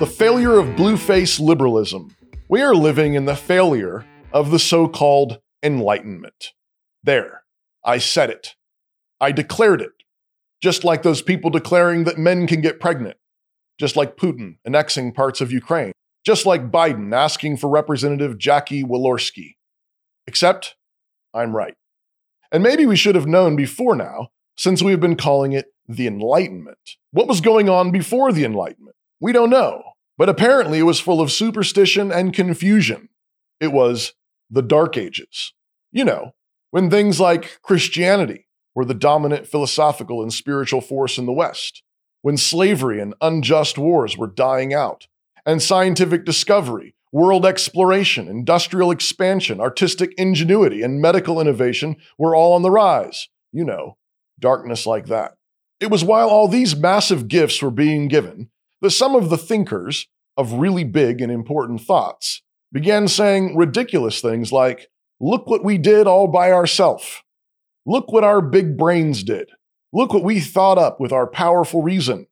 The failure of blueface liberalism. We are living in the failure of the so called Enlightenment. There, I said it. I declared it. Just like those people declaring that men can get pregnant. Just like Putin annexing parts of Ukraine. Just like Biden asking for Representative Jackie Walorski. Except, I'm right. And maybe we should have known before now, since we have been calling it the Enlightenment. What was going on before the Enlightenment? We don't know, but apparently it was full of superstition and confusion. It was the Dark Ages. You know, when things like Christianity were the dominant philosophical and spiritual force in the West, when slavery and unjust wars were dying out, and scientific discovery, world exploration, industrial expansion, artistic ingenuity, and medical innovation were all on the rise. You know, darkness like that. It was while all these massive gifts were being given that some of the thinkers of really big and important thoughts began saying ridiculous things like, Look what we did all by ourselves. Look what our big brains did. Look what we thought up with our powerful reason.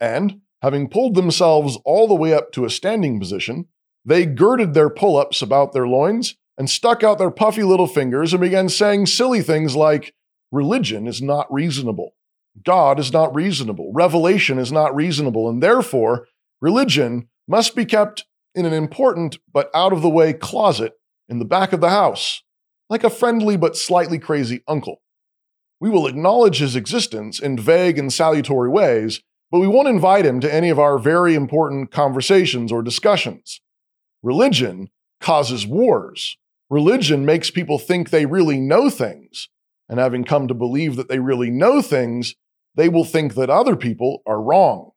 And, having pulled themselves all the way up to a standing position, they girded their pull ups about their loins and stuck out their puffy little fingers and began saying silly things like, Religion is not reasonable. God is not reasonable. Revelation is not reasonable. And therefore, religion must be kept in an important but out of the way closet in the back of the house, like a friendly but slightly crazy uncle. We will acknowledge his existence in vague and salutary ways, but we won't invite him to any of our very important conversations or discussions. Religion causes wars. Religion makes people think they really know things. And having come to believe that they really know things, they will think that other people are wrong.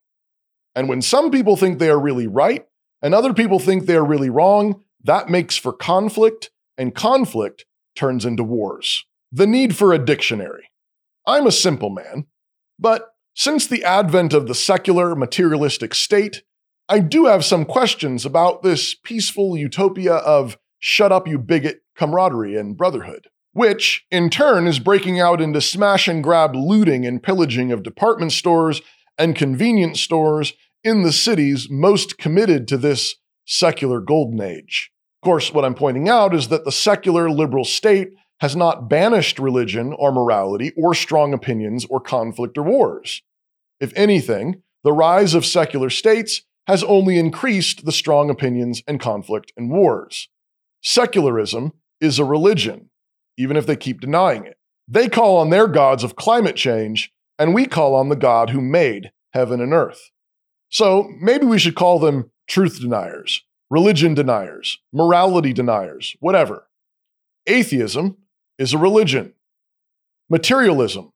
And when some people think they are really right and other people think they are really wrong, that makes for conflict, and conflict turns into wars. The need for a dictionary. I'm a simple man, but since the advent of the secular materialistic state, I do have some questions about this peaceful utopia of shut up, you bigot camaraderie and brotherhood which in turn is breaking out into smash and grab looting and pillaging of department stores and convenience stores in the cities most committed to this secular golden age. Of course, what I'm pointing out is that the secular liberal state has not banished religion or morality or strong opinions or conflict or wars. If anything, the rise of secular states has only increased the strong opinions and conflict and wars. Secularism is a religion, even if they keep denying it. They call on their gods of climate change, and we call on the God who made heaven and earth. So maybe we should call them truth deniers, religion deniers, morality deniers, whatever. Atheism is a religion. Materialism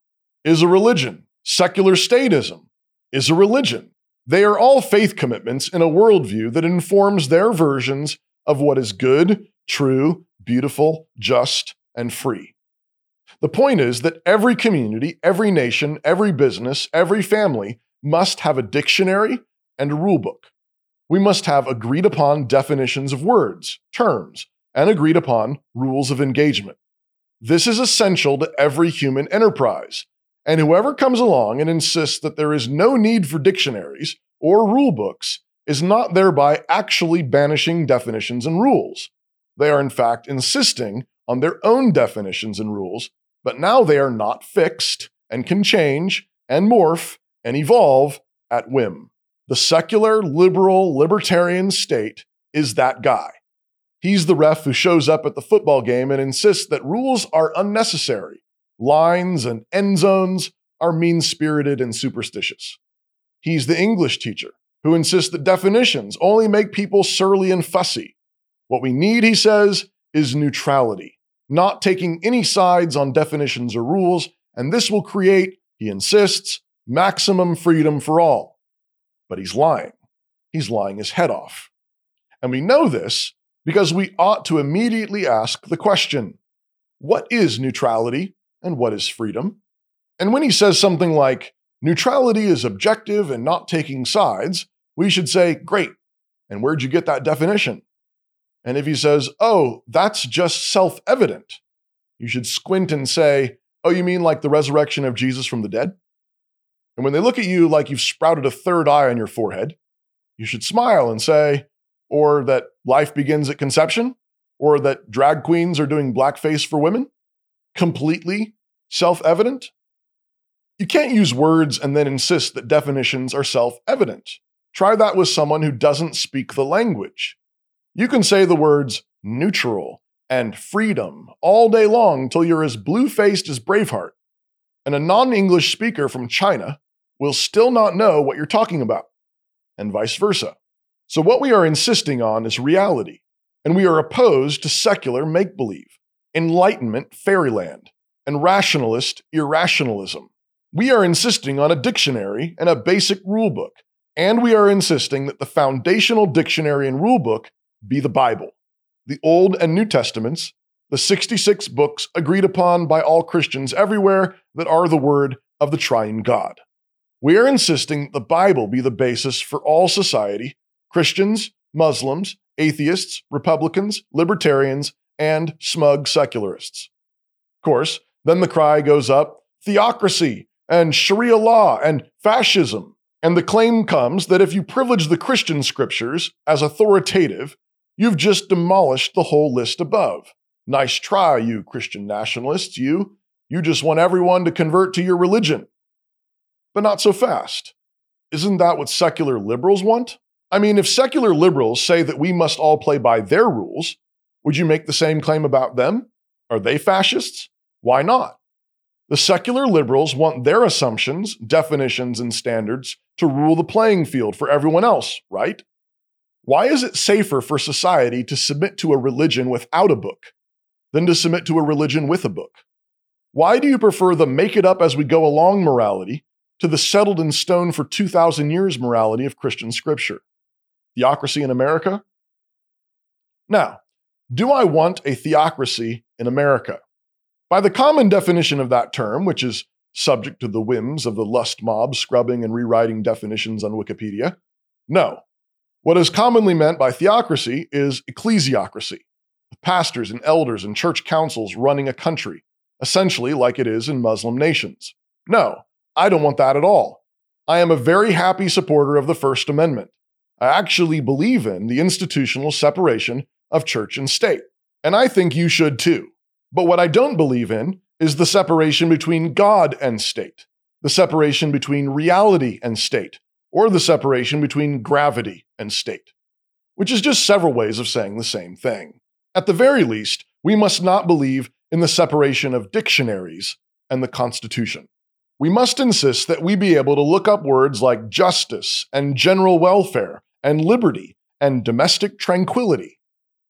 is a religion. Secular statism is a religion. They are all faith commitments in a worldview that informs their versions of what is good, true, beautiful, just, and free. The point is that every community, every nation, every business, every family must have a dictionary and a rulebook. We must have agreed upon definitions of words, terms, and agreed upon rules of engagement. This is essential to every human enterprise, and whoever comes along and insists that there is no need for dictionaries or rule books is not thereby actually banishing definitions and rules. They are, in fact, insisting on their own definitions and rules, but now they are not fixed and can change and morph and evolve at whim. The secular, liberal, libertarian state is that guy. He's the ref who shows up at the football game and insists that rules are unnecessary. Lines and end zones are mean spirited and superstitious. He's the English teacher who insists that definitions only make people surly and fussy. What we need, he says, is neutrality not taking any sides on definitions or rules, and this will create, he insists, maximum freedom for all. But he's lying. He's lying his head off. And we know this because we ought to immediately ask the question what is neutrality and what is freedom? And when he says something like, neutrality is objective and not taking sides, we should say, great. And where'd you get that definition? And if he says, oh, that's just self evident, you should squint and say, oh, you mean like the resurrection of Jesus from the dead? And when they look at you like you've sprouted a third eye on your forehead, you should smile and say, or that life begins at conception, or that drag queens are doing blackface for women? Completely self evident? You can't use words and then insist that definitions are self evident. Try that with someone who doesn't speak the language. You can say the words neutral and freedom all day long till you're as blue faced as Braveheart, and a non English speaker from China will still not know what you're talking about, and vice versa. So, what we are insisting on is reality, and we are opposed to secular make believe, enlightenment fairyland, and rationalist irrationalism. We are insisting on a dictionary and a basic rulebook, and we are insisting that the foundational dictionary and rulebook be the Bible, the Old and New Testaments, the 66 books agreed upon by all Christians everywhere that are the Word of the Triune God. We are insisting the Bible be the basis for all society Christians, Muslims, atheists, Republicans, libertarians, and smug secularists. Of course, then the cry goes up theocracy, and Sharia law and fascism. And the claim comes that if you privilege the Christian scriptures as authoritative, you've just demolished the whole list above. Nice try, you Christian nationalists, you. You just want everyone to convert to your religion. But not so fast. Isn't that what secular liberals want? I mean, if secular liberals say that we must all play by their rules, would you make the same claim about them? Are they fascists? Why not? The secular liberals want their assumptions, definitions, and standards to rule the playing field for everyone else, right? Why is it safer for society to submit to a religion without a book than to submit to a religion with a book? Why do you prefer the make it up as we go along morality to the settled in stone for 2,000 years morality of Christian scripture? Theocracy in America? Now, do I want a theocracy in America? By the common definition of that term, which is subject to the whims of the lust mob scrubbing and rewriting definitions on Wikipedia, no. What is commonly meant by theocracy is ecclesiocracy, pastors and elders and church councils running a country, essentially like it is in Muslim nations. No, I don't want that at all. I am a very happy supporter of the First Amendment. I actually believe in the institutional separation of church and state, and I think you should too. But what I don't believe in is the separation between God and state, the separation between reality and state, or the separation between gravity and state, which is just several ways of saying the same thing. At the very least, we must not believe in the separation of dictionaries and the Constitution. We must insist that we be able to look up words like justice and general welfare and liberty and domestic tranquility.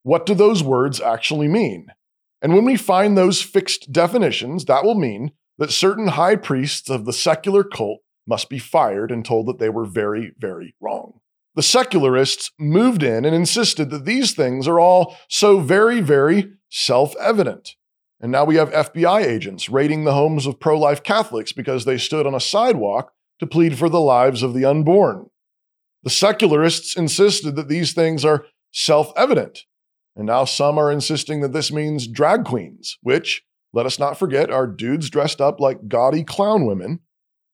What do those words actually mean? And when we find those fixed definitions, that will mean that certain high priests of the secular cult must be fired and told that they were very, very wrong. The secularists moved in and insisted that these things are all so very, very self evident. And now we have FBI agents raiding the homes of pro life Catholics because they stood on a sidewalk to plead for the lives of the unborn. The secularists insisted that these things are self evident and now some are insisting that this means drag queens, which, let us not forget, are dudes dressed up like gaudy clown women,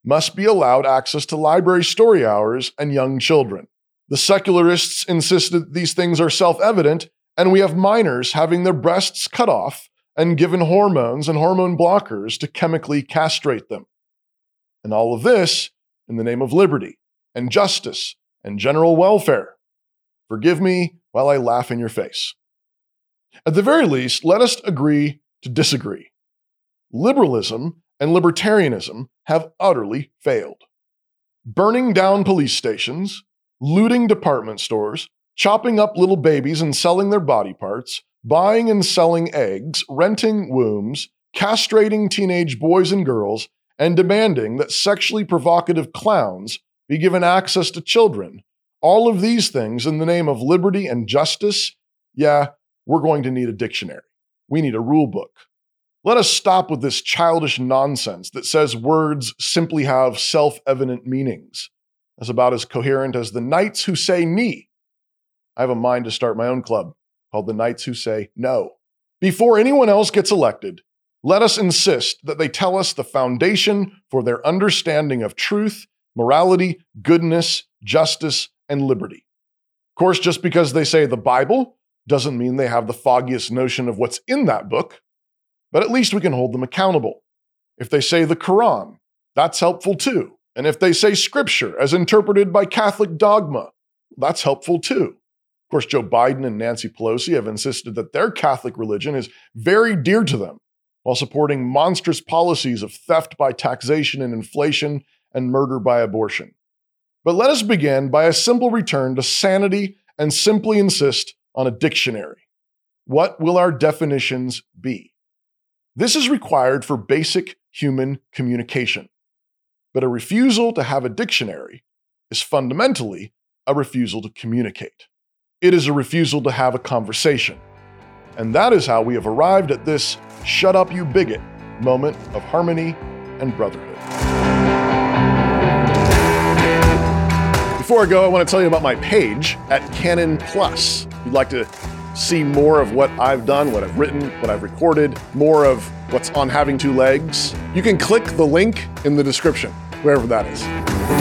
must be allowed access to library story hours and young children. The secularists insisted these things are self evident, and we have minors having their breasts cut off and given hormones and hormone blockers to chemically castrate them. And all of this in the name of liberty and justice and general welfare. Forgive me while I laugh in your face. At the very least, let us agree to disagree. Liberalism and libertarianism have utterly failed. Burning down police stations, looting department stores, chopping up little babies and selling their body parts, buying and selling eggs, renting wombs, castrating teenage boys and girls, and demanding that sexually provocative clowns be given access to children. All of these things in the name of liberty and justice, yeah, we're going to need a dictionary. We need a rule book. Let us stop with this childish nonsense that says words simply have self evident meanings. That's about as coherent as the knights who say Ni. I have a mind to start my own club called the Knights Who Say No. Before anyone else gets elected, let us insist that they tell us the foundation for their understanding of truth, morality, goodness, justice, and liberty. Of course, just because they say the Bible doesn't mean they have the foggiest notion of what's in that book, but at least we can hold them accountable. If they say the Quran, that's helpful too. And if they say scripture as interpreted by Catholic dogma, that's helpful too. Of course, Joe Biden and Nancy Pelosi have insisted that their Catholic religion is very dear to them while supporting monstrous policies of theft by taxation and inflation and murder by abortion. But let us begin by a simple return to sanity and simply insist on a dictionary. What will our definitions be? This is required for basic human communication. But a refusal to have a dictionary is fundamentally a refusal to communicate. It is a refusal to have a conversation. And that is how we have arrived at this shut up, you bigot moment of harmony and brotherhood. Before I go, I want to tell you about my page at Canon Plus. If you'd like to see more of what I've done, what I've written, what I've recorded, more of what's on Having Two Legs, you can click the link in the description, wherever that is.